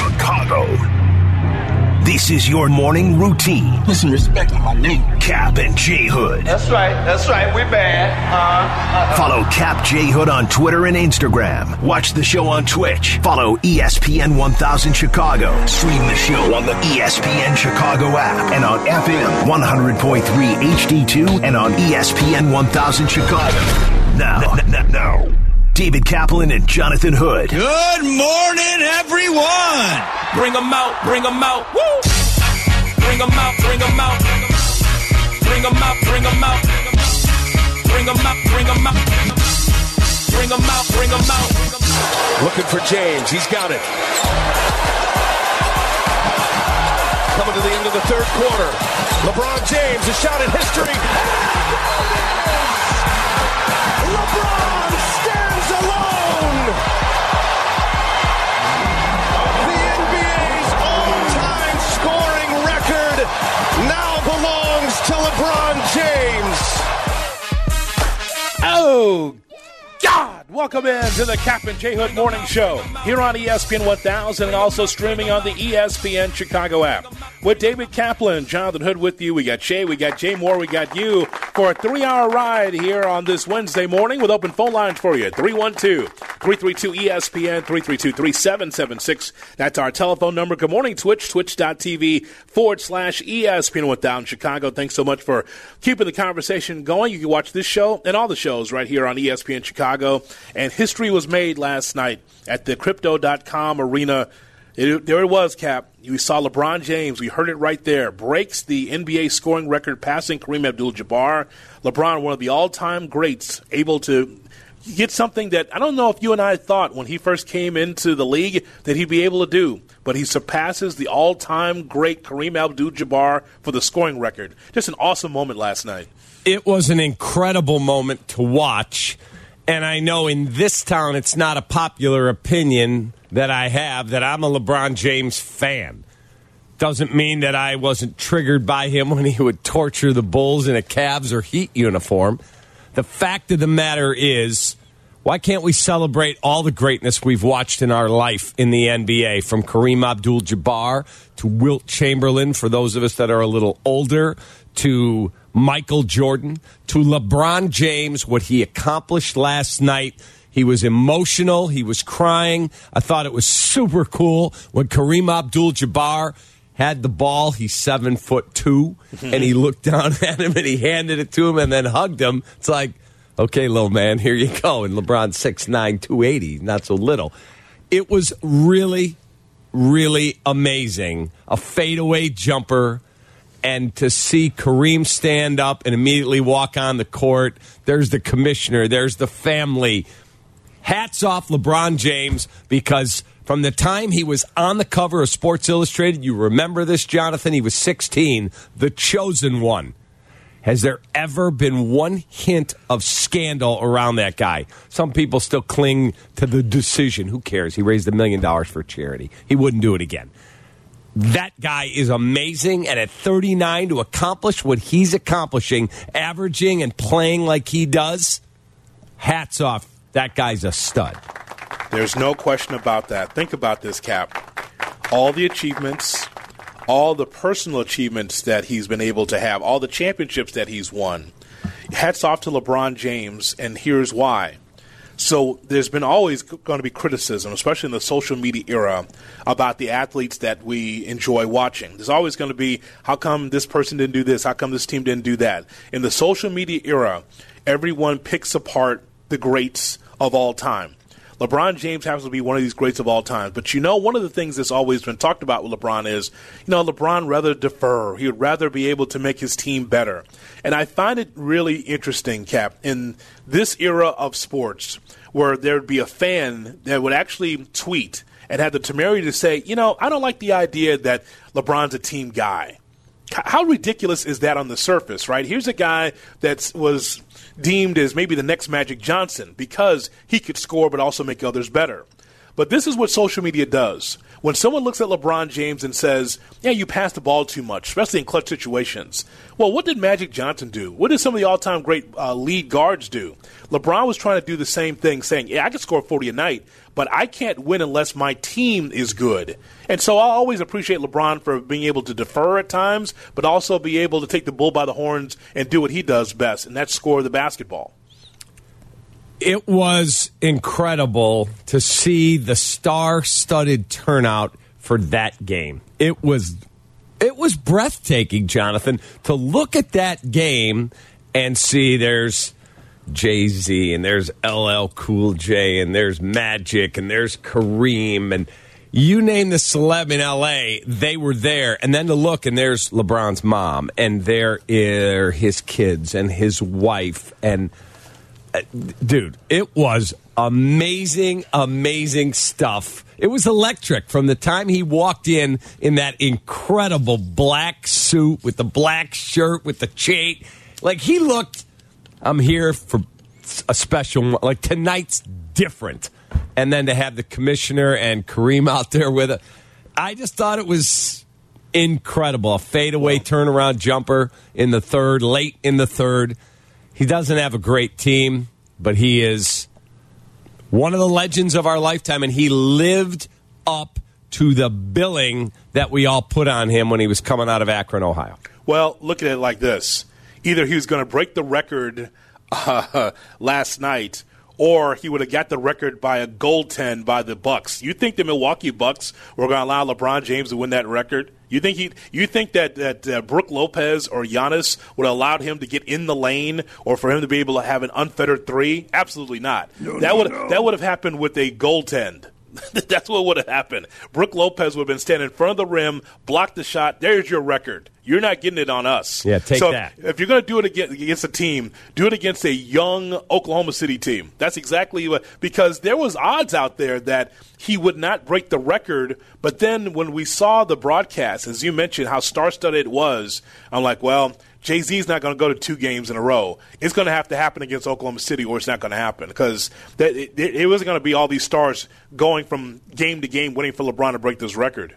Chicago. This is your morning routine. Listen, respect my name. Cap and J Hood. That's right. That's right. We're bad. Uh, uh, Follow Cap J Hood on Twitter and Instagram. Watch the show on Twitch. Follow ESPN 1000 Chicago. Stream the show on the ESPN Chicago app and on FM 100.3 HD2 and on ESPN 1000 Chicago. Now, n- n- now, David Kaplan and Jonathan Hood. Good morning, everyone. Bring them out, bring them out. Woo! Bring them out, bring them out. Bring them out, bring them out. Bring them out, bring them out. Bring them out, bring them out. Looking for James. He's got it. Coming to the end of the third quarter. LeBron James, a shot at history. LeBron James. Oh, God! Welcome in to the Cap and J Hood Morning Show here on ESPN 1000 and also streaming on the ESPN Chicago app. With David Kaplan, Jonathan Hood with you. We got Jay, we got Jay Moore, we got you for a three hour ride here on this Wednesday morning with open phone lines for you 312 332 ESPN 332 3776. That's our telephone number. Good morning, Twitch, twitch.tv forward slash ESPN 1000 Chicago. Thanks so much for keeping the conversation going. You can watch this show and all the shows right here on ESPN Chicago. And history was made last night at the Crypto.com arena. It, there it was, Cap. You saw LeBron James. We heard it right there. Breaks the NBA scoring record, passing Kareem Abdul-Jabbar. LeBron, one of the all-time greats, able to get something that I don't know if you and I thought when he first came into the league that he'd be able to do. But he surpasses the all-time great Kareem Abdul-Jabbar for the scoring record. Just an awesome moment last night. It was an incredible moment to watch. And I know in this town it's not a popular opinion that I have that I'm a LeBron James fan. Doesn't mean that I wasn't triggered by him when he would torture the Bulls in a Cavs or Heat uniform. The fact of the matter is, why can't we celebrate all the greatness we've watched in our life in the NBA, from Kareem Abdul Jabbar to Wilt Chamberlain, for those of us that are a little older, to Michael Jordan, to LeBron James, what he accomplished last night. He was emotional. He was crying. I thought it was super cool when Kareem Abdul Jabbar had the ball. He's seven foot 2 mhm. and he looked down at him and he handed it to him and then hugged him. It's like, okay, little man, here you go. And LeBron 6'9, 280, not so little. It was really, really amazing. A fadeaway jumper. And to see Kareem stand up and immediately walk on the court, there's the commissioner, there's the family. Hats off LeBron James because from the time he was on the cover of Sports Illustrated, you remember this, Jonathan? He was 16, the chosen one. Has there ever been one hint of scandal around that guy? Some people still cling to the decision. Who cares? He raised a million dollars for charity. He wouldn't do it again. That guy is amazing. And at 39, to accomplish what he's accomplishing, averaging and playing like he does, hats off. That guy's a stud. There's no question about that. Think about this, Cap. All the achievements, all the personal achievements that he's been able to have, all the championships that he's won. Hats off to LeBron James, and here's why. So there's been always going to be criticism, especially in the social media era, about the athletes that we enjoy watching. There's always going to be, how come this person didn't do this? How come this team didn't do that? In the social media era, everyone picks apart the greats of all time. LeBron James happens to be one of these greats of all time. But you know, one of the things that's always been talked about with LeBron is, you know, LeBron rather defer. He would rather be able to make his team better. And I find it really interesting, Cap, in this era of sports where there'd be a fan that would actually tweet and have the temerity to say, you know, I don't like the idea that LeBron's a team guy. How ridiculous is that on the surface, right? Here's a guy that was deemed as maybe the next Magic Johnson because he could score but also make others better. But this is what social media does. When someone looks at LeBron James and says, "Yeah, you pass the ball too much, especially in clutch situations," well, what did Magic Johnson do? What did some of the all-time great uh, lead guards do? LeBron was trying to do the same thing, saying, "Yeah, I can score 40 a night, but I can't win unless my team is good." And so I always appreciate LeBron for being able to defer at times, but also be able to take the bull by the horns and do what he does best, and that's score the basketball it was incredible to see the star-studded turnout for that game. It was it was breathtaking, Jonathan, to look at that game and see there's Jay Z and there's LL Cool J and there's Magic and there's Kareem and you name the celeb in LA, they were there. And then to look and there's LeBron's mom and there are his kids and his wife and dude, it was amazing, amazing stuff. It was electric from the time he walked in in that incredible black suit with the black shirt with the chain. Like he looked, I'm here for a special. Like tonight's different, and then to have the commissioner and Kareem out there with it, I just thought it was incredible. A fadeaway turnaround jumper in the third, late in the third. He doesn't have a great team, but he is one of the legends of our lifetime, and he lived up to the billing that we all put on him when he was coming out of Akron, Ohio. Well, look at it like this: either he was going to break the record uh, last night, or he would have got the record by a goaltend by the Bucks. You think the Milwaukee Bucks were going to allow LeBron James to win that record? You think he? You think that that uh, Brook Lopez or Giannis would have allowed him to get in the lane, or for him to be able to have an unfettered three? Absolutely not. No, that no, would no. that would have happened with a goaltend. That's what would have happened. Brook Lopez would have been standing in front of the rim, blocked the shot. There's your record. You're not getting it on us. Yeah, take so that. If you're going to do it against, against a team, do it against a young Oklahoma City team. That's exactly what because there was odds out there that he would not break the record. But then when we saw the broadcast, as you mentioned, how star-studded it was, I'm like, well. Jay Z's not going to go to two games in a row. It's going to have to happen against Oklahoma City, or it's not going to happen because that, it, it wasn't going to be all these stars going from game to game waiting for LeBron to break this record.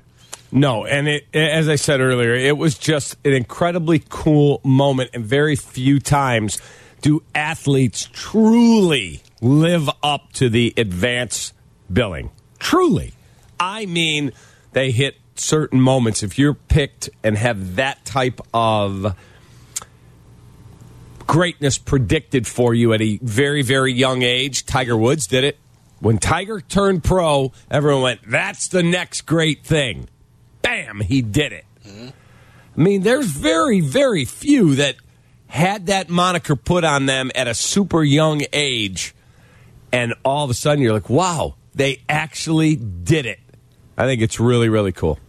No, and it, as I said earlier, it was just an incredibly cool moment, and very few times do athletes truly live up to the advance billing. Truly. I mean, they hit certain moments. If you're picked and have that type of greatness predicted for you at a very, very young age, Tiger Woods did it. When Tiger turned pro, everyone went, that's the next great thing bam, he did it. I mean, there's very, very few that had that moniker put on them at a super young age, and all of a sudden you're like, wow, they actually did it. I think it's really, really cool.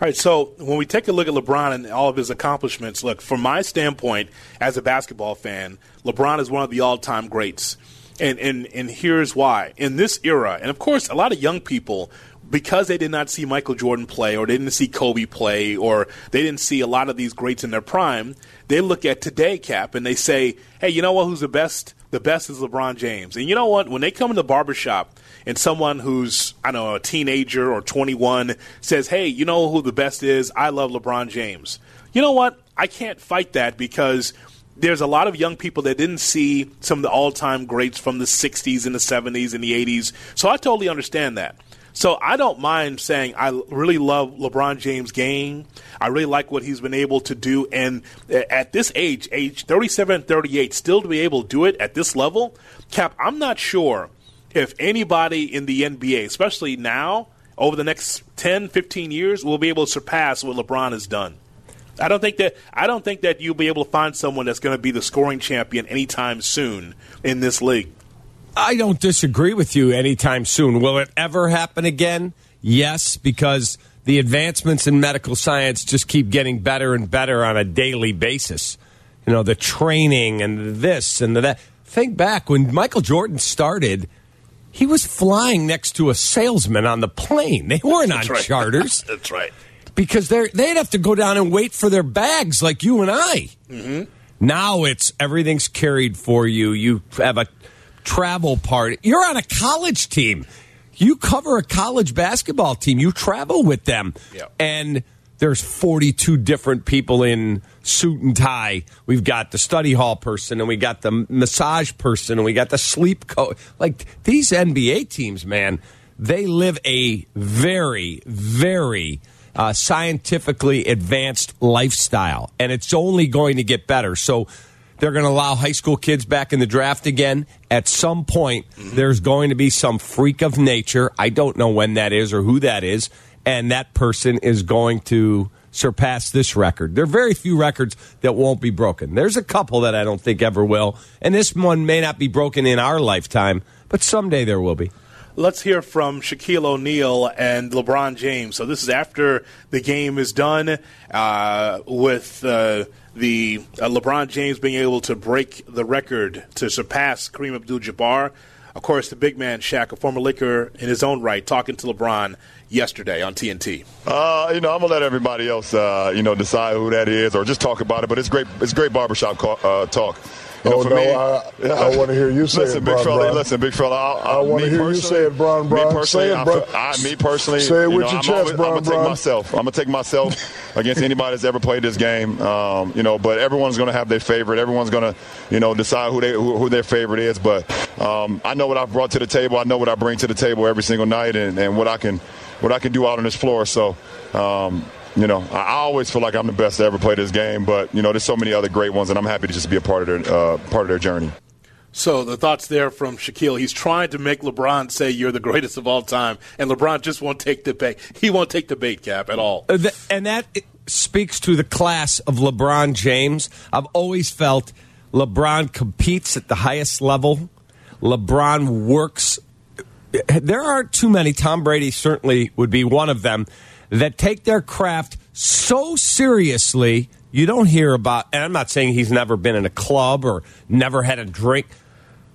All right, so when we take a look at LeBron and all of his accomplishments, look, from my standpoint as a basketball fan, LeBron is one of the all time greats. And, and, and here's why. In this era, and of course, a lot of young people, because they did not see Michael Jordan play or they didn't see Kobe play or they didn't see a lot of these greats in their prime, they look at today, Cap, and they say, hey, you know what? Who's the best? The best is LeBron James. And you know what? When they come in the barbershop and someone who's, I don't know, a teenager or 21 says, hey, you know who the best is? I love LeBron James. You know what? I can't fight that because there's a lot of young people that didn't see some of the all-time greats from the 60s and the 70s and the 80s. So I totally understand that. So I don't mind saying I really love LeBron James' game. I really like what he's been able to do. And at this age, age 37, 38, still to be able to do it at this level, Cap, I'm not sure if anybody in the NBA, especially now, over the next 10, 15 years, will be able to surpass what LeBron has done. I don't think that I don't think that you'll be able to find someone that's going to be the scoring champion anytime soon in this league. I don't disagree with you anytime soon. Will it ever happen again? Yes, because the advancements in medical science just keep getting better and better on a daily basis. You know, the training and this and the that. Think back when Michael Jordan started, he was flying next to a salesman on the plane. They weren't on right. charters. That's right. because they're they'd have to go down and wait for their bags like you and I. Mm-hmm. Now it's everything's carried for you. You have a travel party. You're on a college team. You cover a college basketball team. You travel with them, Yeah. and there's 42 different people in suit and tie. We've got the study hall person, and we got the massage person, and we got the sleep coach. Like these NBA teams, man, they live a very, very uh, scientifically advanced lifestyle, and it's only going to get better. So they're going to allow high school kids back in the draft again. At some point, there's going to be some freak of nature. I don't know when that is or who that is, and that person is going to surpass this record. There are very few records that won't be broken. There's a couple that I don't think ever will, and this one may not be broken in our lifetime, but someday there will be. Let's hear from Shaquille O'Neal and LeBron James. So this is after the game is done uh, with uh, the uh, LeBron James being able to break the record to surpass Kareem Abdul-Jabbar. Of course, the big man Shaq, a former Laker in his own right, talking to LeBron yesterday on TNT. Uh, you know, I'm gonna let everybody else, uh, you know, decide who that is, or just talk about it. But it's great. It's great barbershop call, uh, talk. You know, Oh, for no, me, I- I wanna hear you say listen, it, big Bron, fella. Bron. Listen, big fella. I, I wanna hear you say it, Bron, Bron. Me personally, Say it, I, bro. feel- I, me personally, Say it you with know, your I'm chest, always, Bron, I'm gonna take myself. I'm gonna take myself against anybody that's ever played this game. Um, you know, but everyone's gonna have their favorite. Everyone's gonna, you know, decide who they who, who their favorite is. But um, I know what I've brought to the table. I know what I bring to the table every single night, and, and what I can what I can do out on this floor. So. Um, you know, I I always feel like I'm the best to ever play this game, but you know, there's so many other great ones, and I'm happy to just be a part of their uh, part of their journey. So the thoughts there from Shaquille. He's trying to make LeBron say you're the greatest of all time, and LeBron just won't take the bait. He won't take the bait, Cap, at all. Uh, th- and that speaks to the class of LeBron James. I've always felt LeBron competes at the highest level. LeBron works. There aren't too many. Tom Brady certainly would be one of them that take their craft so seriously. You don't hear about, and I'm not saying he's never been in a club or never had a drink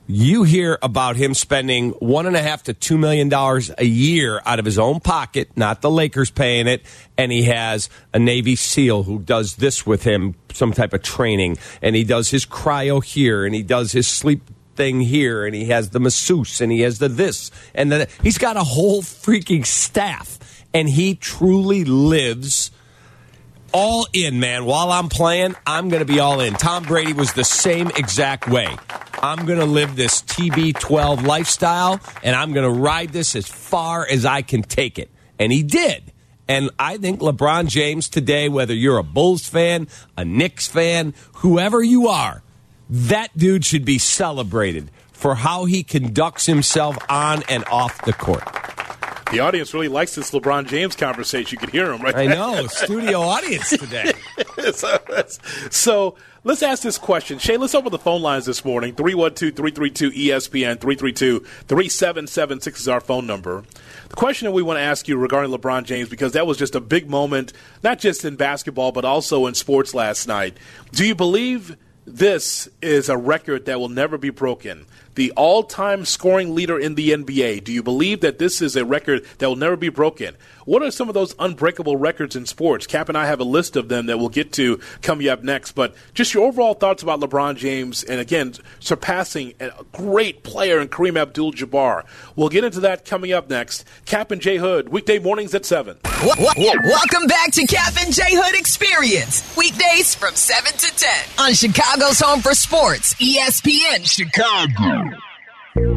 you hear about him spending one and a half to two million dollars a year out of his own pocket, not the Lakers paying it, and he has a Navy SEAL who does this with him, some type of training, and he does his cryo here, and he does his sleep thing here, and he has the masseuse, and he has the this, and the he's got a whole freaking staff, and he truly lives all in, man. While I'm playing, I'm going to be all in. Tom Brady was the same exact way. I'm going to live this TB12 lifestyle, and I'm going to ride this as far as I can take it. And he did. And I think LeBron James today, whether you're a Bulls fan, a Knicks fan, whoever you are, that dude should be celebrated for how he conducts himself on and off the court. The audience really likes this LeBron James conversation. You can hear him right there. I know, studio audience today. so, so let's ask this question. Shay, let's open the phone lines this morning. 312 332 ESPN 332 3776 is our phone number. The question that we want to ask you regarding LeBron James, because that was just a big moment, not just in basketball, but also in sports last night. Do you believe this is a record that will never be broken? The all time scoring leader in the NBA. Do you believe that this is a record that will never be broken? What are some of those unbreakable records in sports? Cap and I have a list of them that we'll get to coming up next. But just your overall thoughts about LeBron James and again, surpassing a great player in Kareem Abdul Jabbar. We'll get into that coming up next. Cap and Jay Hood, weekday mornings at 7. Welcome back to Cap and Jay Hood Experience. Weekdays from 7 to 10 on Chicago's Home for Sports, ESPN Chicago. Glad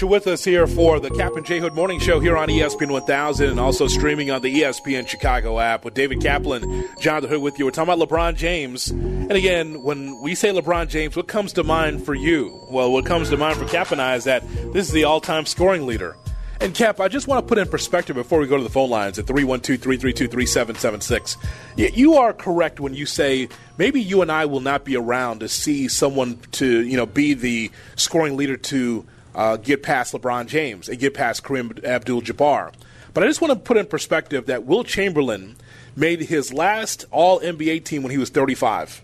you're with us here for the Cap and J Hood Morning Show here on ESPN 1000 and also streaming on the ESPN Chicago app with David Kaplan, Jonathan Hood with you. We're talking about LeBron James. And again, when we say LeBron James, what comes to mind for you? Well, what comes to mind for Cap and I is that this is the all time scoring leader. And Cap, I just want to put in perspective before we go to the phone lines at 312 332 3776. You are correct when you say maybe you and I will not be around to see someone to, you know, be the scoring leader to uh, get past LeBron James and get past Kareem Abdul Jabbar. But I just want to put in perspective that Wilt Chamberlain made his last All NBA team when he was 35.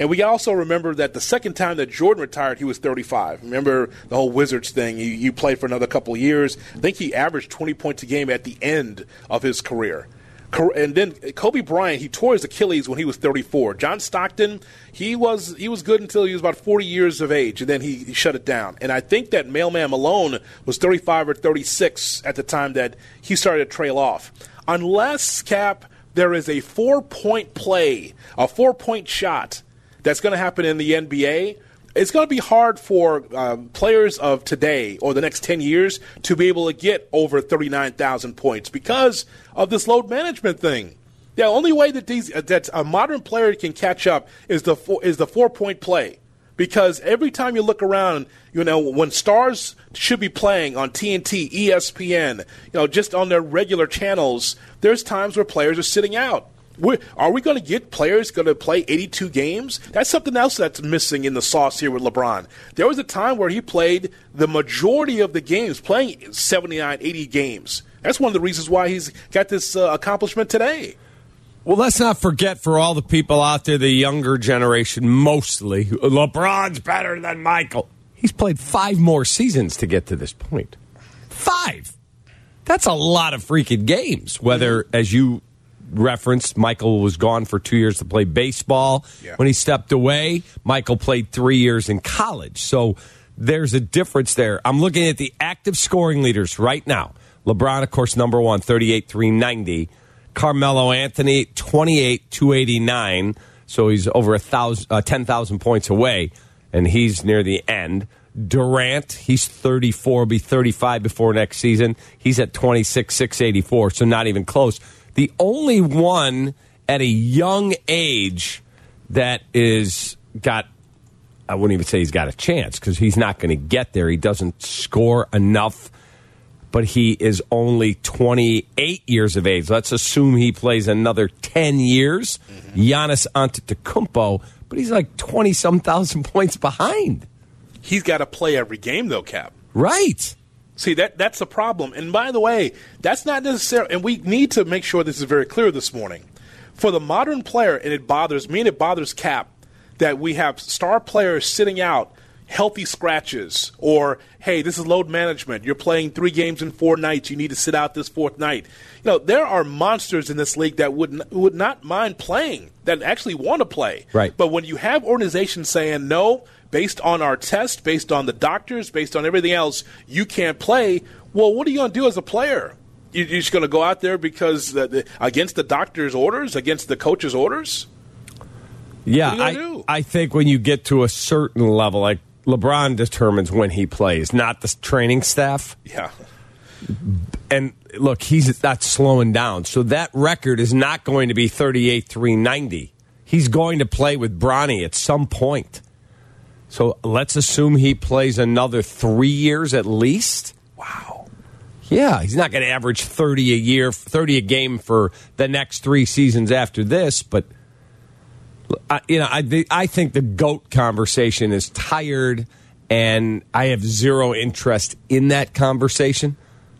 And we also remember that the second time that Jordan retired, he was 35. Remember the whole Wizards thing? He, he played for another couple of years. I think he averaged 20 points a game at the end of his career. And then Kobe Bryant, he tore his Achilles when he was 34. John Stockton, he was he was good until he was about 40 years of age, and then he, he shut it down. And I think that Mailman Malone was 35 or 36 at the time that he started to trail off. Unless Cap, there is a four point play, a four point shot that's going to happen in the NBA it's going to be hard for um, players of today or the next 10 years to be able to get over 39,000 points because of this load management thing. The only way that these uh, that a modern player can catch up is the is the four point play. Because every time you look around, you know, when stars should be playing on TNT, ESPN, you know, just on their regular channels, there's times where players are sitting out. We're, are we going to get players going to play 82 games? That's something else that's missing in the sauce here with LeBron. There was a time where he played the majority of the games, playing 79, 80 games. That's one of the reasons why he's got this uh, accomplishment today. Well, let's not forget for all the people out there, the younger generation mostly, LeBron's better than Michael. He's played five more seasons to get to this point. Five. That's a lot of freaking games. Whether, as you referenced, Michael was gone for two years to play baseball. Yeah. When he stepped away, Michael played three years in college. So there's a difference there. I'm looking at the active scoring leaders right now. LeBron, of course, number one, 38 390. Carmelo Anthony, 28 289. So he's over a thousand, uh, 10,000 points away, and he's near the end. Durant, he's 34, be 35 before next season. He's at 26 684, so not even close the only one at a young age that is got I wouldn't even say he's got a chance because he's not going to get there. He doesn't score enough, but he is only 28 years of age. Let's assume he plays another 10 years. Mm-hmm. Giannis Antetokounmpo, but he's like 20 some thousand points behind. He's got to play every game though, Cap. Right. See that that's a problem. And by the way, that's not necessarily. And we need to make sure this is very clear this morning. For the modern player, and it bothers me, and it bothers Cap that we have star players sitting out healthy scratches or hey this is load management you're playing three games in four nights you need to sit out this fourth night you know there are monsters in this league that would n- would not mind playing that actually want to play right but when you have organizations saying no based on our test, based on the doctors, based on everything else, you can't play. Well, what are you going to do as a player? You're just going to go out there because the, the, against the doctor's orders, against the coach's orders? Yeah, I, I think when you get to a certain level, like LeBron determines when he plays, not the training staff. Yeah. And look, he's not slowing down. So that record is not going to be 38 390. He's going to play with Bronny at some point. So let's assume he plays another three years at least. Wow. Yeah, he's not going to average 30 a year, 30 a game for the next three seasons after this, but. I, you know, I, I think the GOAT conversation is tired, and I have zero interest in that conversation.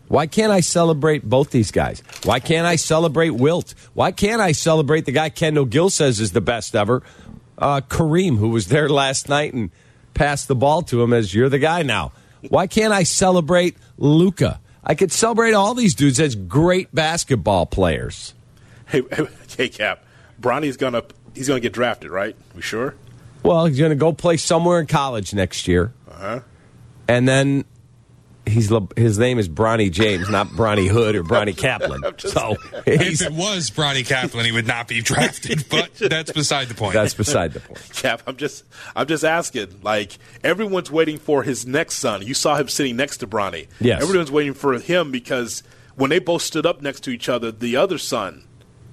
Why can't I celebrate both these guys? Why can't I celebrate Wilt? Why can't I celebrate the guy Kendall Gill says is the best ever? Uh, Kareem, who was there last night and pass the ball to him as you're the guy now. Why can't I celebrate Luka? I could celebrate all these dudes as great basketball players. Hey, hey, Cap, Bronny's gonna he's gonna get drafted, right? We sure? Well, he's gonna go play somewhere in college next year. Uh huh. And then he's his name is Bronny James, not Bronny Hood or Bronny Kaplan. so if it was Bronny Kaplan, he would not be drafted. But that's beside the point. That's beside the point. Cap, I'm just I'm just asking. Like everyone's waiting for his next son. You saw him sitting next to Bronny. Yes. Everyone's waiting for him because when they both stood up next to each other, the other son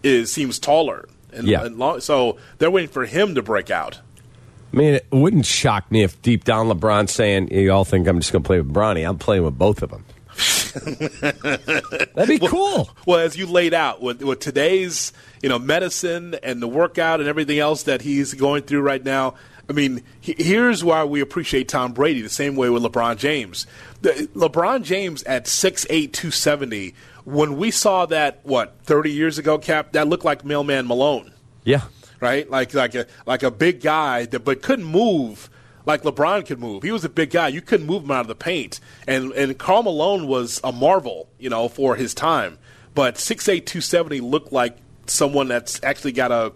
is seems taller. And, yeah. And long, so they're waiting for him to break out. I mean, it wouldn't shock me if deep down LeBron's saying, "You all think I'm just going to play with Bronny? I'm playing with both of them." That'd be well, cool. Well, as you laid out with, with today's you know medicine and the workout and everything else that he's going through right now, I mean, he, here's why we appreciate Tom Brady the same way with LeBron James. The, LeBron James at 6'8", 270, when we saw that, what, 30 years ago, Cap, that looked like Mailman Malone. Yeah right? Like like a like a big guy that but couldn't move like LeBron could move. He was a big guy. You couldn't move him out of the paint. And and Karl Malone was a marvel, you know, for his time. but 6'8", 270 looked like someone that's actually got a,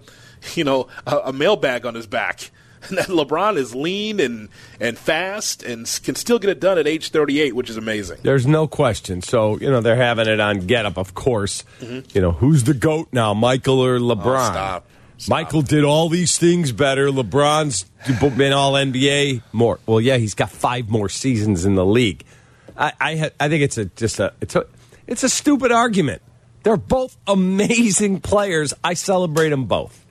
you know, a, a mailbag on his back. And that LeBron is lean and, and fast and can still get it done at age 38, which is amazing. There's no question. So, you know, they're having it on Get Up, of course. Mm-hmm. You know, who's the GOAT now, Michael or LeBron? Oh, stop. Stop. Michael did all these things better. LeBron's been all NBA more. Well, yeah, he's got five more seasons in the league. I I, I think it's a just a it's a it's a stupid argument. They're both amazing players. I celebrate them both.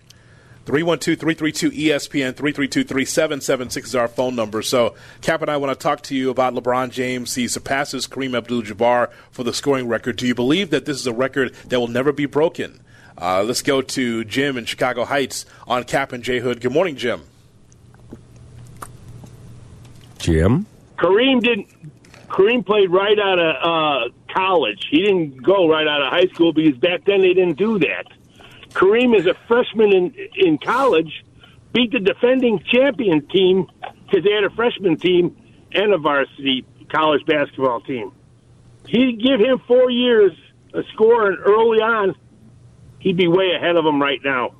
312 332 ESPN 332 3776 is our phone number. So, Cap and I want to talk to you about LeBron James. He surpasses Kareem Abdul Jabbar for the scoring record. Do you believe that this is a record that will never be broken? Uh, let's go to Jim in Chicago Heights on Cap and J Hood. Good morning, Jim. Jim? Kareem didn't. Kareem played right out of uh, college. He didn't go right out of high school because back then they didn't do that. Kareem, is a freshman in in college, beat the defending champion team because they had a freshman team and a varsity college basketball team. He'd give him four years of scoring early on. He'd be way ahead of him right now.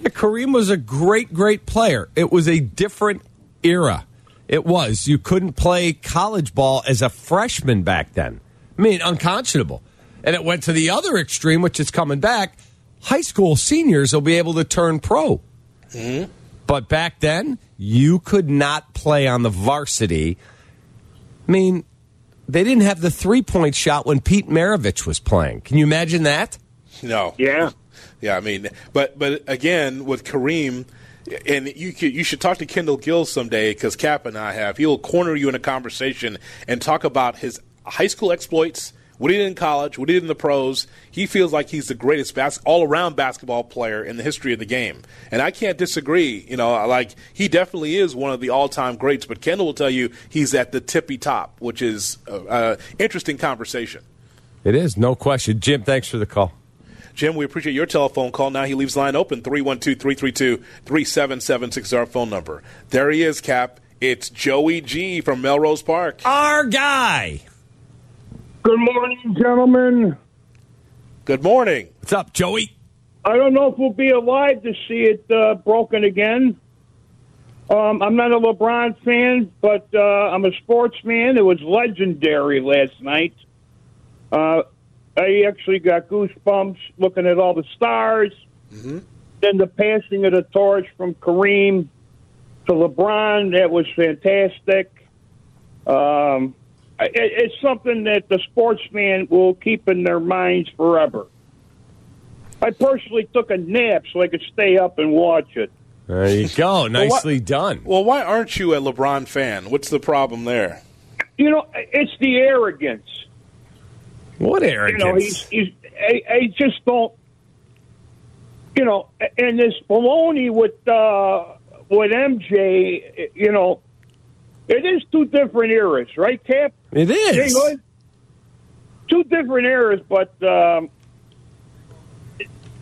Yeah, Kareem was a great, great player. It was a different era. It was. You couldn't play college ball as a freshman back then. I mean, unconscionable. And it went to the other extreme, which is coming back high school seniors will be able to turn pro. Mm-hmm. But back then, you could not play on the varsity. I mean, they didn't have the three point shot when Pete Maravich was playing. Can you imagine that? No. Yeah. Yeah, I mean, but but again with Kareem, and you could, you should talk to Kendall Gill someday because Cap and I have. He'll corner you in a conversation and talk about his high school exploits what he did in college, what he did in the pros. He feels like he's the greatest bas- all-around basketball player in the history of the game, and I can't disagree. You know, like he definitely is one of the all-time greats. But Kendall will tell you he's at the tippy top, which is an interesting conversation. It is, no question. Jim, thanks for the call. Jim, we appreciate your telephone call. Now he leaves line open 312 332 3776 our phone number. There he is, Cap. It's Joey G from Melrose Park. Our guy. Good morning, gentlemen. Good morning. What's up, Joey? I don't know if we'll be alive to see it uh, broken again. Um, I'm not a LeBron fan, but uh, I'm a sportsman. It was legendary last night. Uh, I actually got goosebumps looking at all the stars. Mm-hmm. Then the passing of the torch from Kareem to LeBron, that was fantastic. Um, it's something that the sportsman will keep in their minds forever. I personally took a nap so I could stay up and watch it. There you go. Nicely well, done. Well, why aren't you a LeBron fan? What's the problem there? You know, it's the arrogance. What arrogance? You know, he's, he's I, I just don't. You know, and this baloney with uh, with MJ. You know, it is two different eras, right, Cap? It is. Two different eras, but um,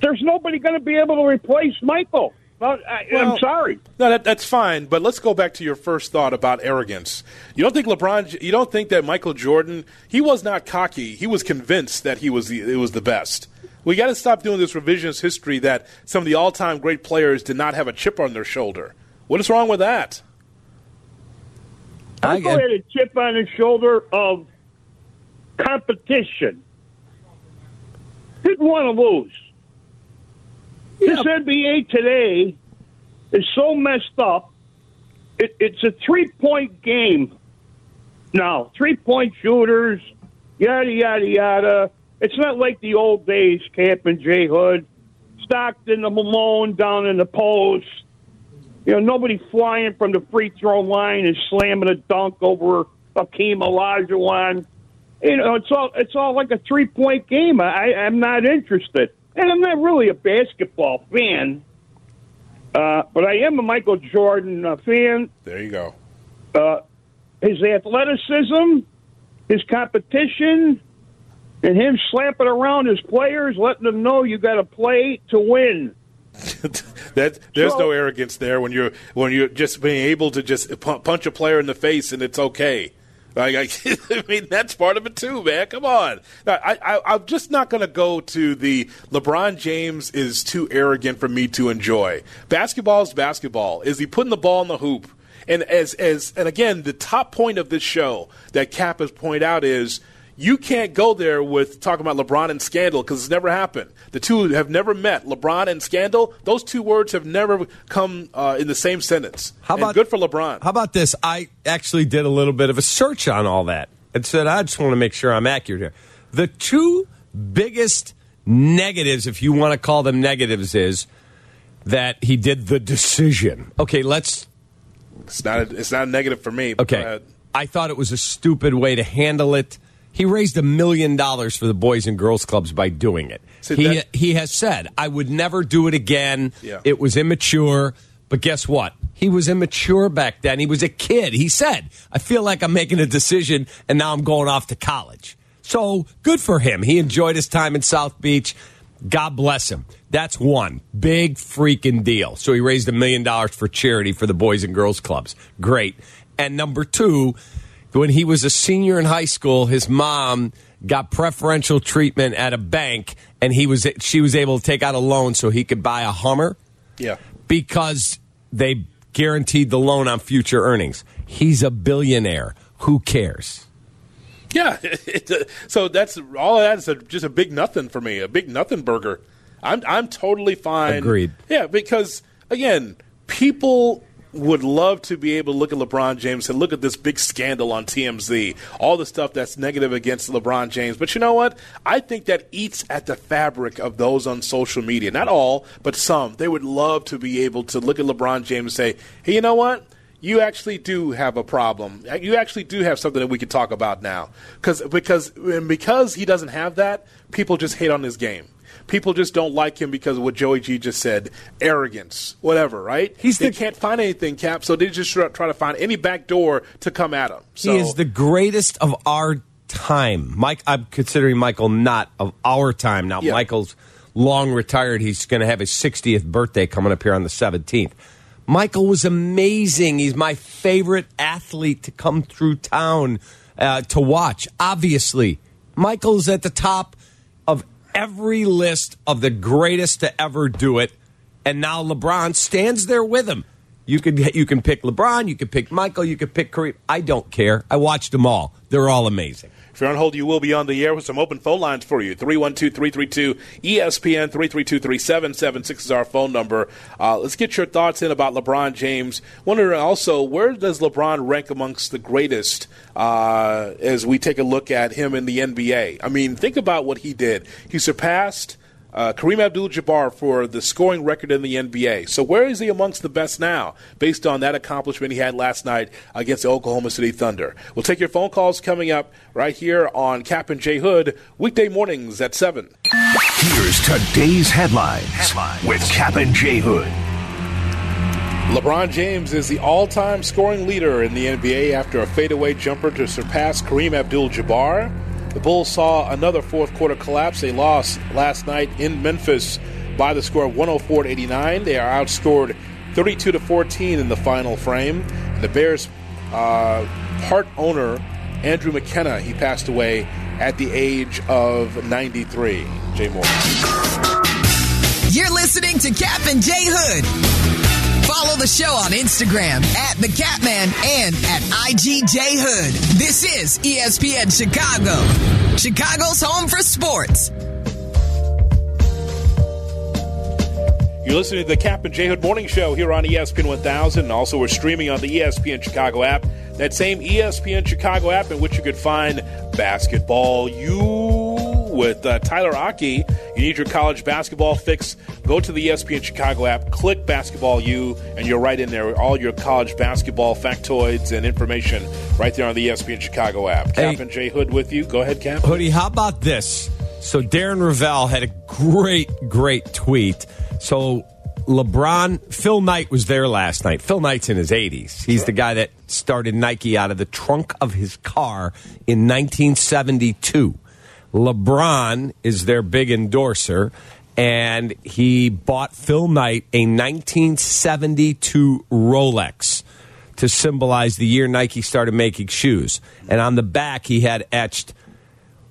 there's nobody going to be able to replace Michael. Well, I, am sorry. No, that, that's fine. But let's go back to your first thought about arrogance. You don't think LeBron? You don't think that Michael Jordan? He was not cocky. He was convinced that he was the, it was the best. We got to stop doing this revisionist history that some of the all-time great players did not have a chip on their shoulder. What is wrong with that? I had a chip on his shoulder of competition. Didn't want to lose. This NBA today is so messed up. It, it's a three point game now. Three point shooters, yada, yada, yada. It's not like the old days, Camp and Jay Hood. Stockton, the Malone down in the post. You know, nobody flying from the free throw line and slamming a dunk over Hakeem Olajuwon. You know, it's all it's all like a three point game. I, I'm not interested, and I'm not really a basketball fan. Uh, but I am a Michael Jordan uh, fan. There you go. Uh, his athleticism, his competition, and him slapping around his players, letting them know you got to play to win. that there's no arrogance there when you're when you're just being able to just punch a player in the face and it's okay. Like, I, I mean, that's part of it too, man. Come on. I, I, I'm just not going to go to the LeBron James is too arrogant for me to enjoy. Basketball is basketball. Is he putting the ball in the hoop? And as as and again, the top point of this show that Cap has pointed out is you can't go there with talking about LeBron and scandal because it's never happened. The two have never met. LeBron and scandal; those two words have never come uh, in the same sentence. How And about good for LeBron? How about this? I actually did a little bit of a search on all that and said I just want to make sure I'm accurate here. The two biggest negatives, if you want to call them negatives, is that he did the decision. Okay, let's. It's not. A, it's not a negative for me. Okay. I thought it was a stupid way to handle it. He raised a million dollars for the boys and girls clubs by doing it. So he that- he has said, "I would never do it again. Yeah. It was immature." But guess what? He was immature back then. He was a kid. He said, "I feel like I'm making a decision, and now I'm going off to college." So good for him. He enjoyed his time in South Beach. God bless him. That's one big freaking deal. So he raised a million dollars for charity for the boys and girls clubs. Great. And number two, when he was a senior in high school, his mom got preferential treatment at a bank, and he was she was able to take out a loan so he could buy a Hummer Yeah. because they guaranteed the loan on future earnings. He's a billionaire. Who cares? Yeah, uh, so that's all of that is a, just a big nothing for me, a big nothing burger. I'm I'm totally fine. Agreed. Yeah, because again, people would love to be able to look at LeBron James and look at this big scandal on TMZ, all the stuff that's negative against LeBron James. But you know what? I think that eats at the fabric of those on social media. Not all, but some. They would love to be able to look at LeBron James and say, "Hey, you know what? you actually do have a problem. You actually do have something that we could talk about now. Cause, because and because he doesn't have that, people just hate on his game. People just don't like him because of what Joey G just said, arrogance, whatever, right? He's they the- can't find anything, Cap, so they just try to find any back door to come at him. So he is the greatest of our time. Mike, I'm considering Michael not of our time now. Yeah. Michael's long retired. He's going to have his 60th birthday coming up here on the 17th. Michael was amazing. He's my favorite athlete to come through town uh, to watch. Obviously, Michael's at the top every list of the greatest to ever do it, and now LeBron stands there with him. You could you can pick LeBron, you can pick Michael, you can pick Kareem. I don't care. I watched them all. They're all amazing. You're on hold, you will be on the air with some open phone lines for you. 312 332 ESPN 332 3776 is our phone number. Uh, let's get your thoughts in about LeBron James. Wondering also, where does LeBron rank amongst the greatest uh, as we take a look at him in the NBA? I mean, think about what he did. He surpassed. Uh, Kareem Abdul-Jabbar for the scoring record in the NBA. So where is he amongst the best now, based on that accomplishment he had last night against the Oklahoma City Thunder? We'll take your phone calls coming up right here on Cap and J Hood weekday mornings at seven. Here's today's headlines, with Cap and J Hood. LeBron James is the all-time scoring leader in the NBA after a fadeaway jumper to surpass Kareem Abdul-Jabbar. The Bulls saw another fourth quarter collapse. They lost last night in Memphis by the score of 104 to 89. They are outscored 32 to 14 in the final frame. And The Bears uh, part owner Andrew McKenna he passed away at the age of 93. Jay Moore. You're listening to Cap and J Hood. Follow the show on Instagram at the Catman and at IGJ Hood. This is ESPN Chicago, Chicago's home for sports. You're listening to the Cap and J Hood Morning Show here on ESPN 1000. And also, we're streaming on the ESPN Chicago app. That same ESPN Chicago app in which you could find Basketball U with uh, Tyler Aki. You need your college basketball fix. Go to the ESPN Chicago app, click Basketball U, and you're right in there. with All your college basketball factoids and information right there on the ESPN Chicago app. Hey. Cap and J Hood with you. Go ahead, Cap. Hoodie, how about this? So Darren Rovell had a great, great tweet. So LeBron, Phil Knight was there last night. Phil Knight's in his 80s. He's the guy that started Nike out of the trunk of his car in 1972. LeBron is their big endorser, and he bought Phil Knight a 1972 Rolex to symbolize the year Nike started making shoes. And on the back, he had etched,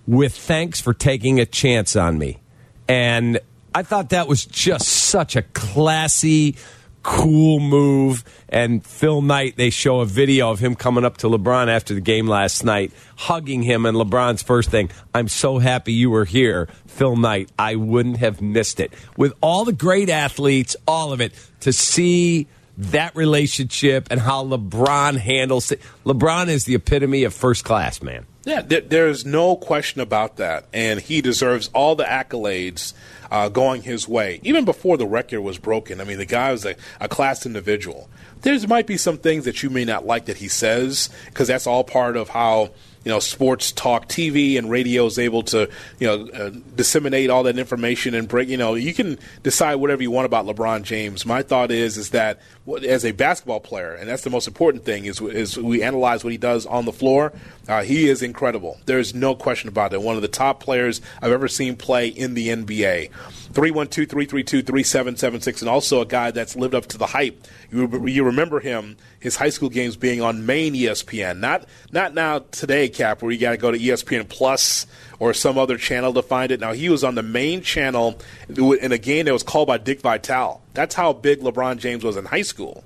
with thanks for taking a chance on me. And I thought that was just such a classy, cool move. And Phil Knight, they show a video of him coming up to LeBron after the game last night, hugging him. And LeBron's first thing, I'm so happy you were here, Phil Knight. I wouldn't have missed it. With all the great athletes, all of it, to see that relationship and how LeBron handles it. LeBron is the epitome of first class, man. Yeah, there, there's no question about that, and he deserves all the accolades uh, going his way. Even before the record was broken, I mean, the guy was a, a class individual. There might be some things that you may not like that he says, because that's all part of how you know, sports talk TV and radio is able to, you know, uh, disseminate all that information and bring, you know, you can decide whatever you want about LeBron James. My thought is, is that as a basketball player, and that's the most important thing, is, is we analyze what he does on the floor. Uh, he is incredible. There's no question about it. One of the top players I've ever seen play in the NBA. 312 332 3776, and also a guy that's lived up to the hype. You, you remember him, his high school games being on main ESPN, not not now today, Cap, where you got to go to ESPN Plus or some other channel to find it. Now, he was on the main channel in a game that was called by Dick Vitale. That's how big LeBron James was in high school.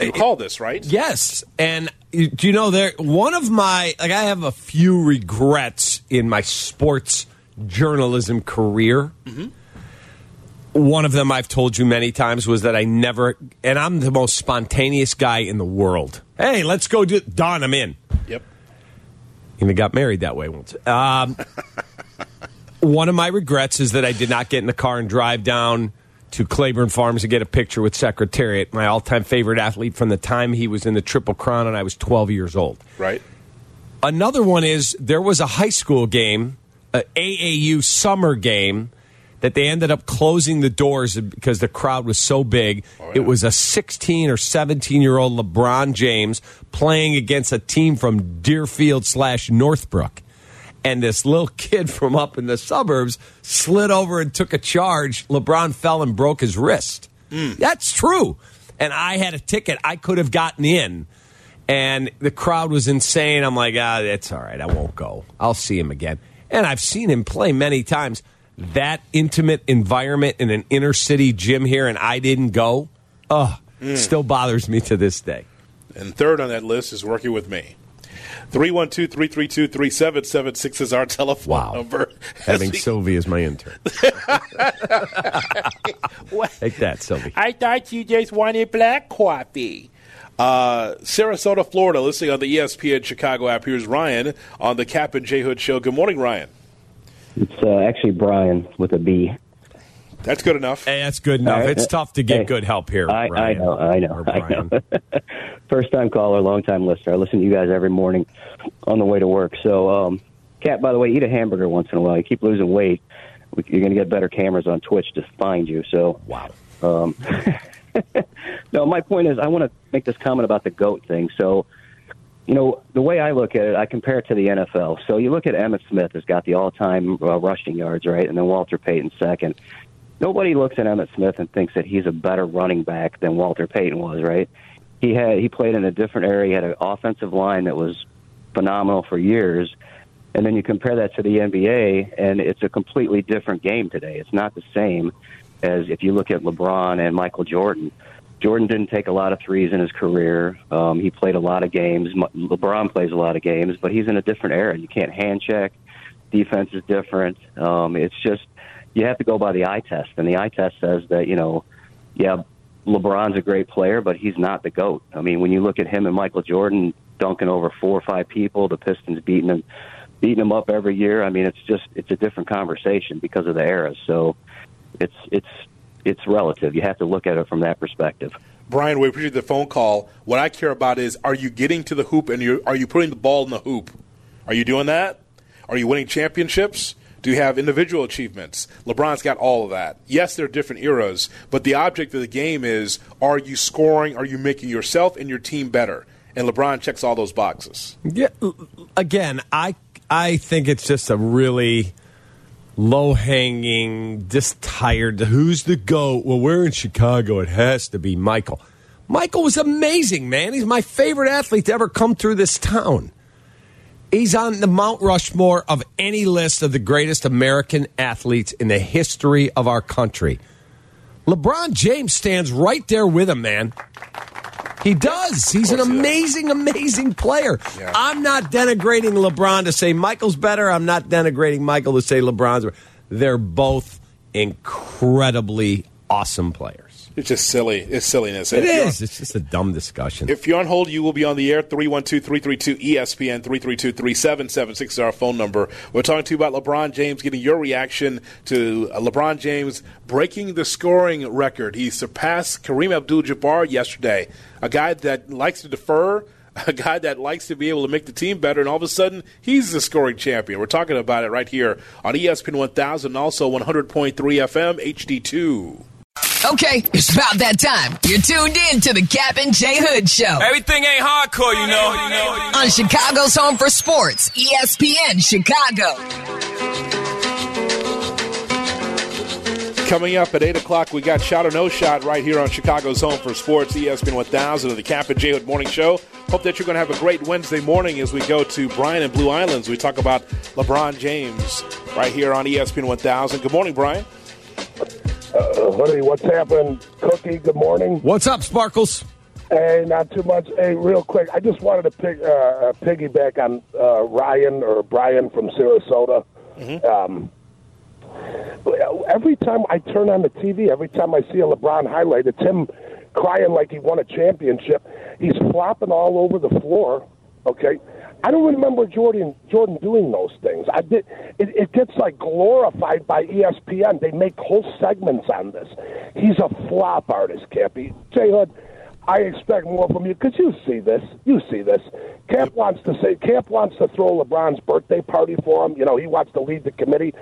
You recall this, right? Yes, and do you know there? One of my like I have a few regrets in my sports journalism career. Mm-hmm one of them I've told you many times was that I never, and I'm the most spontaneous guy in the world. Hey, let's go do Don, I'm in. Yep. And Even got married that way once. Um, one of my regrets is that I did not get in the car and drive down to Claiborne Farms to get a picture with Secretariat, my all time favorite athlete from the time he was in the Triple Crown and I was 12 years old. Right. Another one is there was a high school game, a AAU summer game that they ended up closing the doors because the crowd was so big. Oh, yeah. It was a 16 or 17 year old LeBron James playing against a team from Deerfield slash Northbrook. And this little kid from up in the suburbs slid over and took a charge. LeBron fell and broke his wrist. Mm. That's true. And I had a ticket. I could have gotten in. And the crowd was insane. I'm like, ah, it's all right. I won't go. I'll see him again. And I've seen him play many times that intimate environment in an inner city gym here and I didn't go, oh, mm. still bothers me to this day. And third on that list is working with me. 312 332 3776 is our telephone wow. number. Having Sylvie as my intern. Take that, Sylvie. I thought you just wanted black coffee. Uh, Sarasota, Florida, listening on the ESPN Chicago app. Here's Ryan on the Cap and J Hood show. Good morning, Ryan. It's uh, actually Brian with a B. That's good enough. Hey, that's good enough. It's tough to get hey, good help here. I, I know, I know, I know. First time caller, long time listener. I listen to you guys every morning on the way to work. So, um, Cat, by the way, eat a hamburger once in a while. You keep losing weight, you're going to get better cameras on Twitch to find you. So, wow. Um, no, my point is, I want to make this comment about the goat thing. So, you know, the way I look at it, I compare it to the NFL. So you look at Emmitt Smith has got the all-time uh, rushing yards, right, and then Walter Payton second. Nobody looks at Emmitt Smith and thinks that he's a better running back than Walter Payton was, right? He had he played in a different area. He had an offensive line that was phenomenal for years, and then you compare that to the NBA, and it's a completely different game today. It's not the same as if you look at LeBron and Michael Jordan. Jordan didn't take a lot of threes in his career. Um, he played a lot of games. LeBron plays a lot of games, but he's in a different era. You can't hand check. Defense is different. Um, it's just you have to go by the eye test, and the eye test says that you know, yeah, LeBron's a great player, but he's not the goat. I mean, when you look at him and Michael Jordan dunking over four or five people, the Pistons beating him, beating him up every year. I mean, it's just it's a different conversation because of the era. So it's it's it's relative. You have to look at it from that perspective. Brian, we appreciate the phone call. What I care about is are you getting to the hoop and you are you putting the ball in the hoop? Are you doing that? Are you winning championships? Do you have individual achievements? LeBron's got all of that. Yes, there are different eras, but the object of the game is are you scoring? Are you making yourself and your team better? And LeBron checks all those boxes. Yeah, again, I I think it's just a really low hanging, just tired. Who's the GOAT? Well, we're in Chicago. It has to be Michael. Michael was amazing, man. He's my favorite athlete to ever come through this town. He's on the Mount Rushmore of any list of the greatest American athletes in the history of our country. LeBron James stands right there with him, man. He does. He's an amazing, amazing player. Yeah. I'm not denigrating LeBron to say Michael's better. I'm not denigrating Michael to say LeBron's better. They're both incredibly awesome players. It's just silly. It's silliness. It is. If. It's just a dumb discussion. If you're on hold, you will be on the air. 312 332 ESPN 332 3776 is our phone number. We're talking to you about LeBron James, getting your reaction to uh, LeBron James breaking the scoring record. He surpassed Kareem Abdul Jabbar yesterday, a guy that likes to defer. A guy that likes to be able to make the team better, and all of a sudden, he's the scoring champion. We're talking about it right here on ESPN 1000, also 100.3 FM HD2. Okay, it's about that time. You're tuned in to the Cap and J Hood Show. Everything ain't hardcore, you know. You know. On Chicago's Home for Sports, ESPN Chicago. Coming up at 8 o'clock, we got Shot or No Shot right here on Chicago's Home for Sports, ESPN 1000 of the Cap and J Hood Morning Show. Hope that you're going to have a great Wednesday morning as we go to Brian and Blue Islands. We talk about LeBron James right here on ESPN 1000. Good morning, Brian. Uh, honey, what's happening? Cookie, good morning. What's up, Sparkles? Hey, not too much. Hey, real quick, I just wanted to pick, uh, piggyback on uh, Ryan or Brian from Sarasota. Um, every time I turn on the TV, every time I see a LeBron highlight, it's him crying like he won a championship. He's flopping all over the floor. Okay, I don't remember Jordan Jordan doing those things. I did. It, it gets like glorified by ESPN. They make whole segments on this. He's a flop artist, Cappy. J Hood. I expect more from you because you see this. You see this. Cap wants to say Cap wants to throw LeBron's birthday party for him. You know, he wants to lead the committee.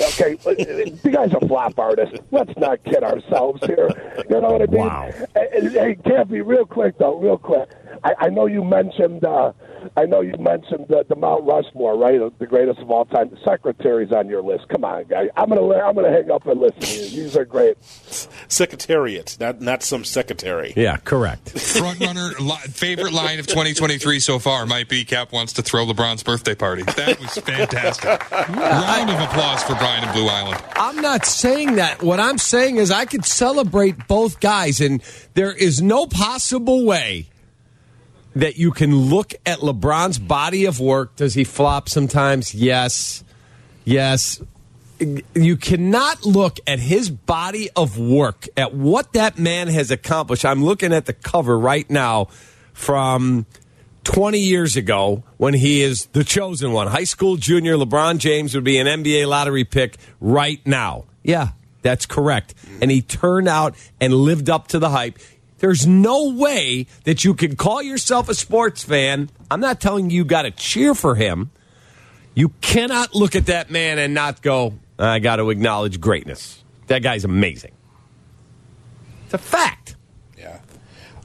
Okay, the guy's a flop artist. Let's not kid ourselves here. You know what I mean? Wow. Hey, hey, Cappy, real quick though, real quick. I, I know you mentioned. Uh, I know you mentioned the, the Mount Rushmore, right? The greatest of all time. The secretary's on your list. Come on, guy. I'm gonna. I'm gonna hang up and listen to you. These are great. Secretariat, not not some secretary. Yeah, correct. Front runner, li- favorite line of 2023 so far might be Cap wants to throw LeBron's birthday party. That was fantastic. Round of applause for Brian and Blue Island. I'm not saying that. What I'm saying is I could celebrate both guys, and there is no possible way that you can look at LeBron's body of work. Does he flop sometimes? Yes. Yes. You cannot look at his body of work, at what that man has accomplished. I'm looking at the cover right now from 20 years ago when he is the chosen one. High school junior LeBron James would be an NBA lottery pick right now. Yeah, that's correct. And he turned out and lived up to the hype. There's no way that you can call yourself a sports fan. I'm not telling you you got to cheer for him. You cannot look at that man and not go, I got to acknowledge greatness. That guy's amazing. It's a fact. Yeah.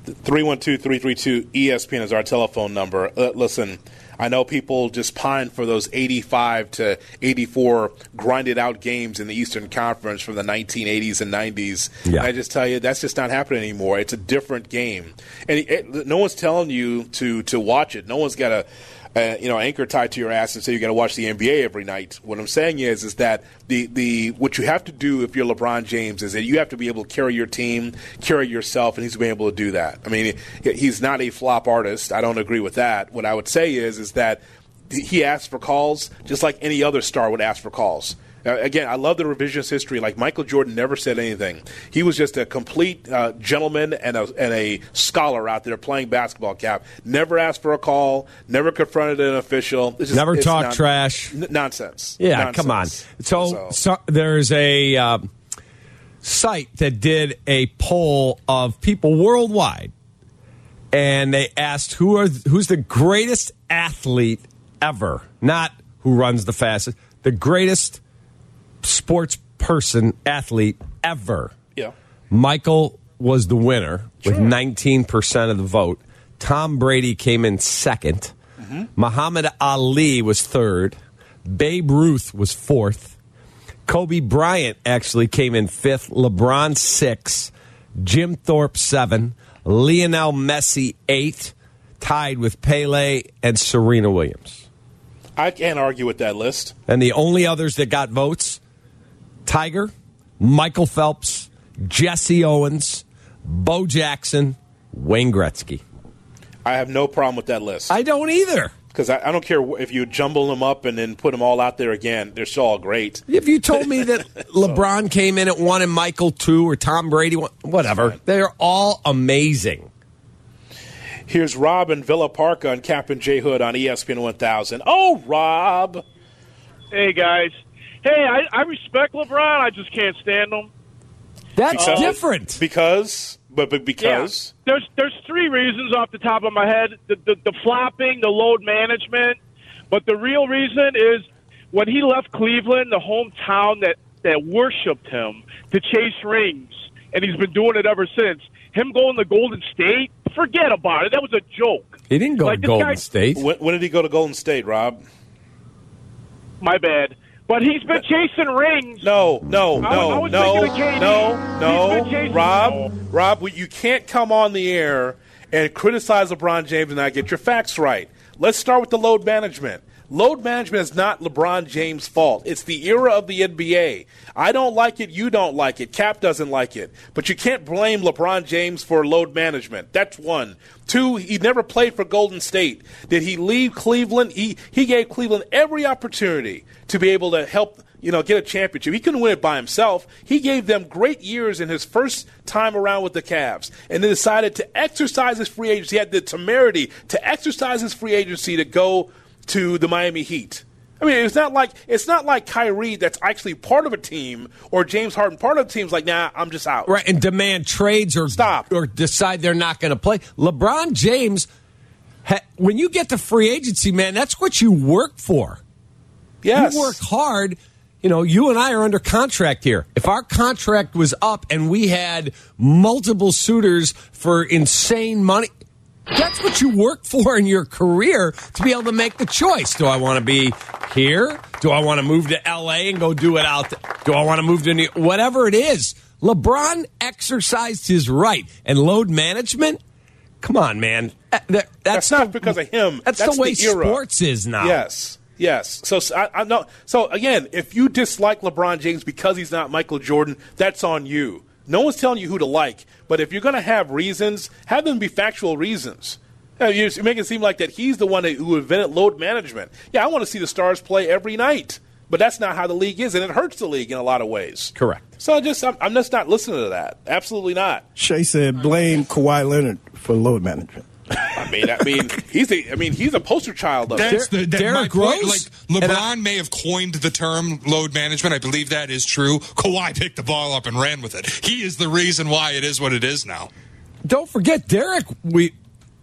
312 332 ESPN is our telephone number. Uh, listen, I know people just pine for those 85 to 84 grinded out games in the Eastern Conference from the 1980s and 90s. Yeah. And I just tell you, that's just not happening anymore. It's a different game. And it, it- no one's telling you to, to watch it. No one's got a. Uh, you know, anchor tied to your ass and say you got to watch the NBA every night. What I'm saying is, is that the the what you have to do if you're LeBron James is that you have to be able to carry your team, carry yourself, and he's been able to do that. I mean, he's not a flop artist. I don't agree with that. What I would say is, is that he asks for calls just like any other star would ask for calls. Uh, again, I love the revisionist history. Like Michael Jordan never said anything. He was just a complete uh, gentleman and a, and a scholar out there playing basketball. Cap never asked for a call, never confronted an official. Just- Never it's talk non- trash. n- nonsense. Yeah, Nonsense. come on. So, so there's a um, site that did a poll of people worldwide, and they asked who are who's the greatest athlete ever, not who runs the fastest, the greatest sports person athlete ever. Yeah. Michael was the winner with 19% of the vote. Tom Brady came in 2nd mm-hmm. Muhammad Ali was third. Babe Ruth was fourth. Kobe Bryant actually came in fifth. LeBron six. Jim Thorpe seven. Lionel Messi eighth, tied with Pele and Serena Williams. I can't argue with that list. And the only others that got votes Tiger, Michael Phelps, Jesse Owens, Bo Jackson, Wayne Gretzky. I have no problem with that list. I don't either. Because I, I, don't care if you jumble them up and then put them all out there again. They're still all great. If you told me that LeBron came in at one and Michael two or Tom Brady, one, whatever, they're all amazing. Here's Rob in Villa Park on Cap and J Hood on ESPN 1000. Oh, Rob. Hey, guys. Hey, I, I respect LeBron. I just can't stand him. That's because, different. Because, but, but because yeah. there's there's three reasons off the top of my head: the, the the flopping, the load management, but the real reason is when he left Cleveland, the hometown that that worshipped him to chase rings, and he's been doing it ever since. Him going to Golden State, forget about it. That was a joke. He didn't go like, to Golden guy, State. When, when did he go to Golden State, Rob? My bad. But he's been chasing rings. No, no, no, I, no, no, no, Rob, Rob, you can't come on the air and criticize LeBron James and not get your facts right. Let's start with the load management. Load management is not LeBron James' fault. It's the era of the NBA. I don't like it. You don't like it. Cap doesn't like it. But you can't blame LeBron James for load management. That's one. Two, he never played for Golden State. Did he leave Cleveland? He, he gave Cleveland every opportunity to be able to help you know, get a championship. He couldn't win it by himself. He gave them great years in his first time around with the Cavs, and then decided to exercise his free agency. He had the temerity to exercise his free agency to go to the Miami Heat. I mean, it's not like it's not like Kyrie that's actually part of a team or James Harden part of the team's like, nah, I'm just out. Right, and demand trades or stop or decide they're not going to play. LeBron James, when you get to free agency, man, that's what you work for. Yes, you work hard. You know, you and I are under contract here. If our contract was up and we had multiple suitors for insane money, that's what you work for in your career to be able to make the choice. Do I want to be here? Do I want to move to LA and go do it out? There? Do I want to move to New Whatever it is. LeBron exercised his right and load management. Come on, man. That, that's, that's, not because of him. That's, that's the way the sports is now. Yes. Yes. So I, I know. So again, if you dislike LeBron James because he's not Michael Jordan, that's on you. No one's telling you who to like, but if you're going to have reasons, have them be factual reasons. You make it seem like that he's the one who invented load management. Yeah, I want to see the Stars play every night, but that's not how the league is, and it hurts the league in a lot of ways. Correct. So I just I'm, I'm just not listening to that. Absolutely not. Shay said, "Blame Kawhi Leonard for load management." I mean, I mean, he's a, I mean, he's a poster child of That's. The, that Derrick Rose, like LeBron I, may have coined the term load management. I believe that is true. Kawhi picked the ball up and ran with it. He is the reason why it is what it is now. Don't forget, Derrick. We,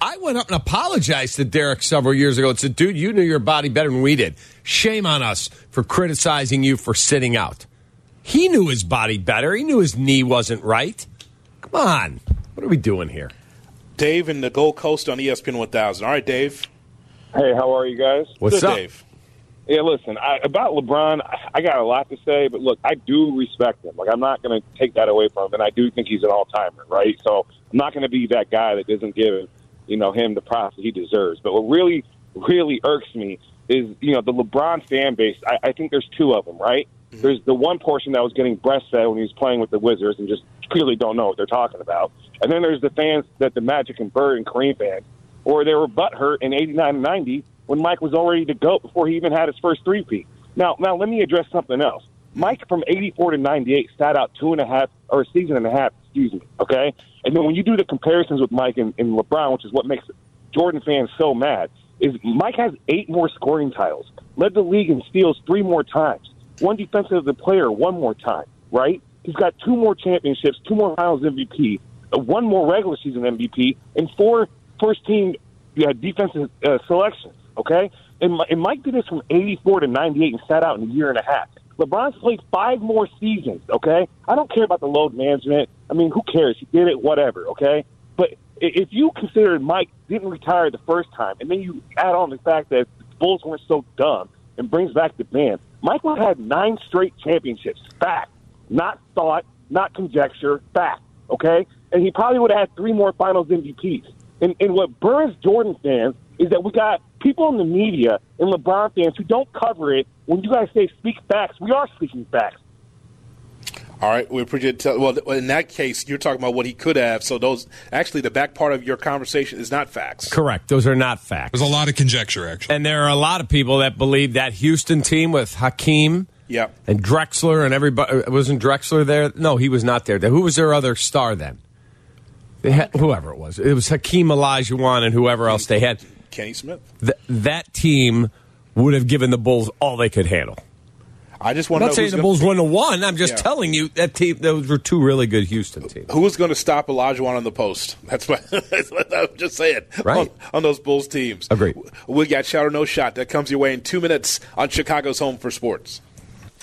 I went up and apologized to Derrick several years ago and said, "Dude, you knew your body better than we did. Shame on us for criticizing you for sitting out." He knew his body better. He knew his knee wasn't right. Come on, what are we doing here? Dave in the Gold Coast on ESPN 1000. All right, Dave. Hey, how are you guys? What's Good, up, Dave? Yeah, listen, I, about LeBron, I got a lot to say, but look, I do respect him. Like, I'm not going to take that away from him, and I do think he's an all timer, right? So I'm not going to be that guy that doesn't give, you know, him the props that he deserves. But what really, really irks me is, you know, the LeBron fan base. I, I think there's two of them, right? Mm-hmm. There's the one portion that was getting breastfed when he was playing with the Wizards and just clearly don't know what they're talking about. And then there's the fans that the Magic and Bird and Kareem fans, or they were butthurt in '89 and '90 when Mike was already to go before he even had his first three peat. Now, now let me address something else. Mike from '84 to '98 sat out two and a half or a season and a half, excuse me. Okay, and then when you do the comparisons with Mike and, and LeBron, which is what makes Jordan fans so mad, is Mike has eight more scoring titles, led the league in steals three more times, one defensive player one more time, right? He's got two more championships, two more Finals MVP, uh, one more regular season MVP, and four first team defensive uh, selections. Okay, and, and Mike did this from '84 to '98 and sat out in a year and a half. LeBron's played five more seasons. Okay, I don't care about the load management. I mean, who cares? He did it, whatever. Okay, but if you consider Mike didn't retire the first time, and then you add on the fact that the Bulls weren't so dumb and brings back the band, have had nine straight championships. Fact, not thought, not conjecture. Fact. Okay, and he probably would have had three more Finals MVPs. And, and what burns Jordan fans is that we got people in the media and LeBron fans who don't cover it. When you guys say speak facts, we are speaking facts. All right, we appreciate. Tell, well, in that case, you're talking about what he could have. So those actually, the back part of your conversation is not facts. Correct. Those are not facts. There's a lot of conjecture, actually. And there are a lot of people that believe that Houston team with Hakeem Yeah. and Drexler and everybody uh, wasn't Drexler there. No, he was not there. Who was their other star then? They had, whoever it was. It was Hakeem Olajuwon and whoever else they had. Kenny Smith. Th- that team would have given the Bulls all they could handle. I just I'm want to not saying the Bulls wouldn't one. I'm just Yeah. telling you that team. Those were two really good Houston teams. Who was going to stop Olajuwon on the post? That's what, that's what I'm just saying. Right. On, on those Bulls teams. Agreed. We got shot or no shot. That comes your way in two minutes on Chicago's Home for Sports.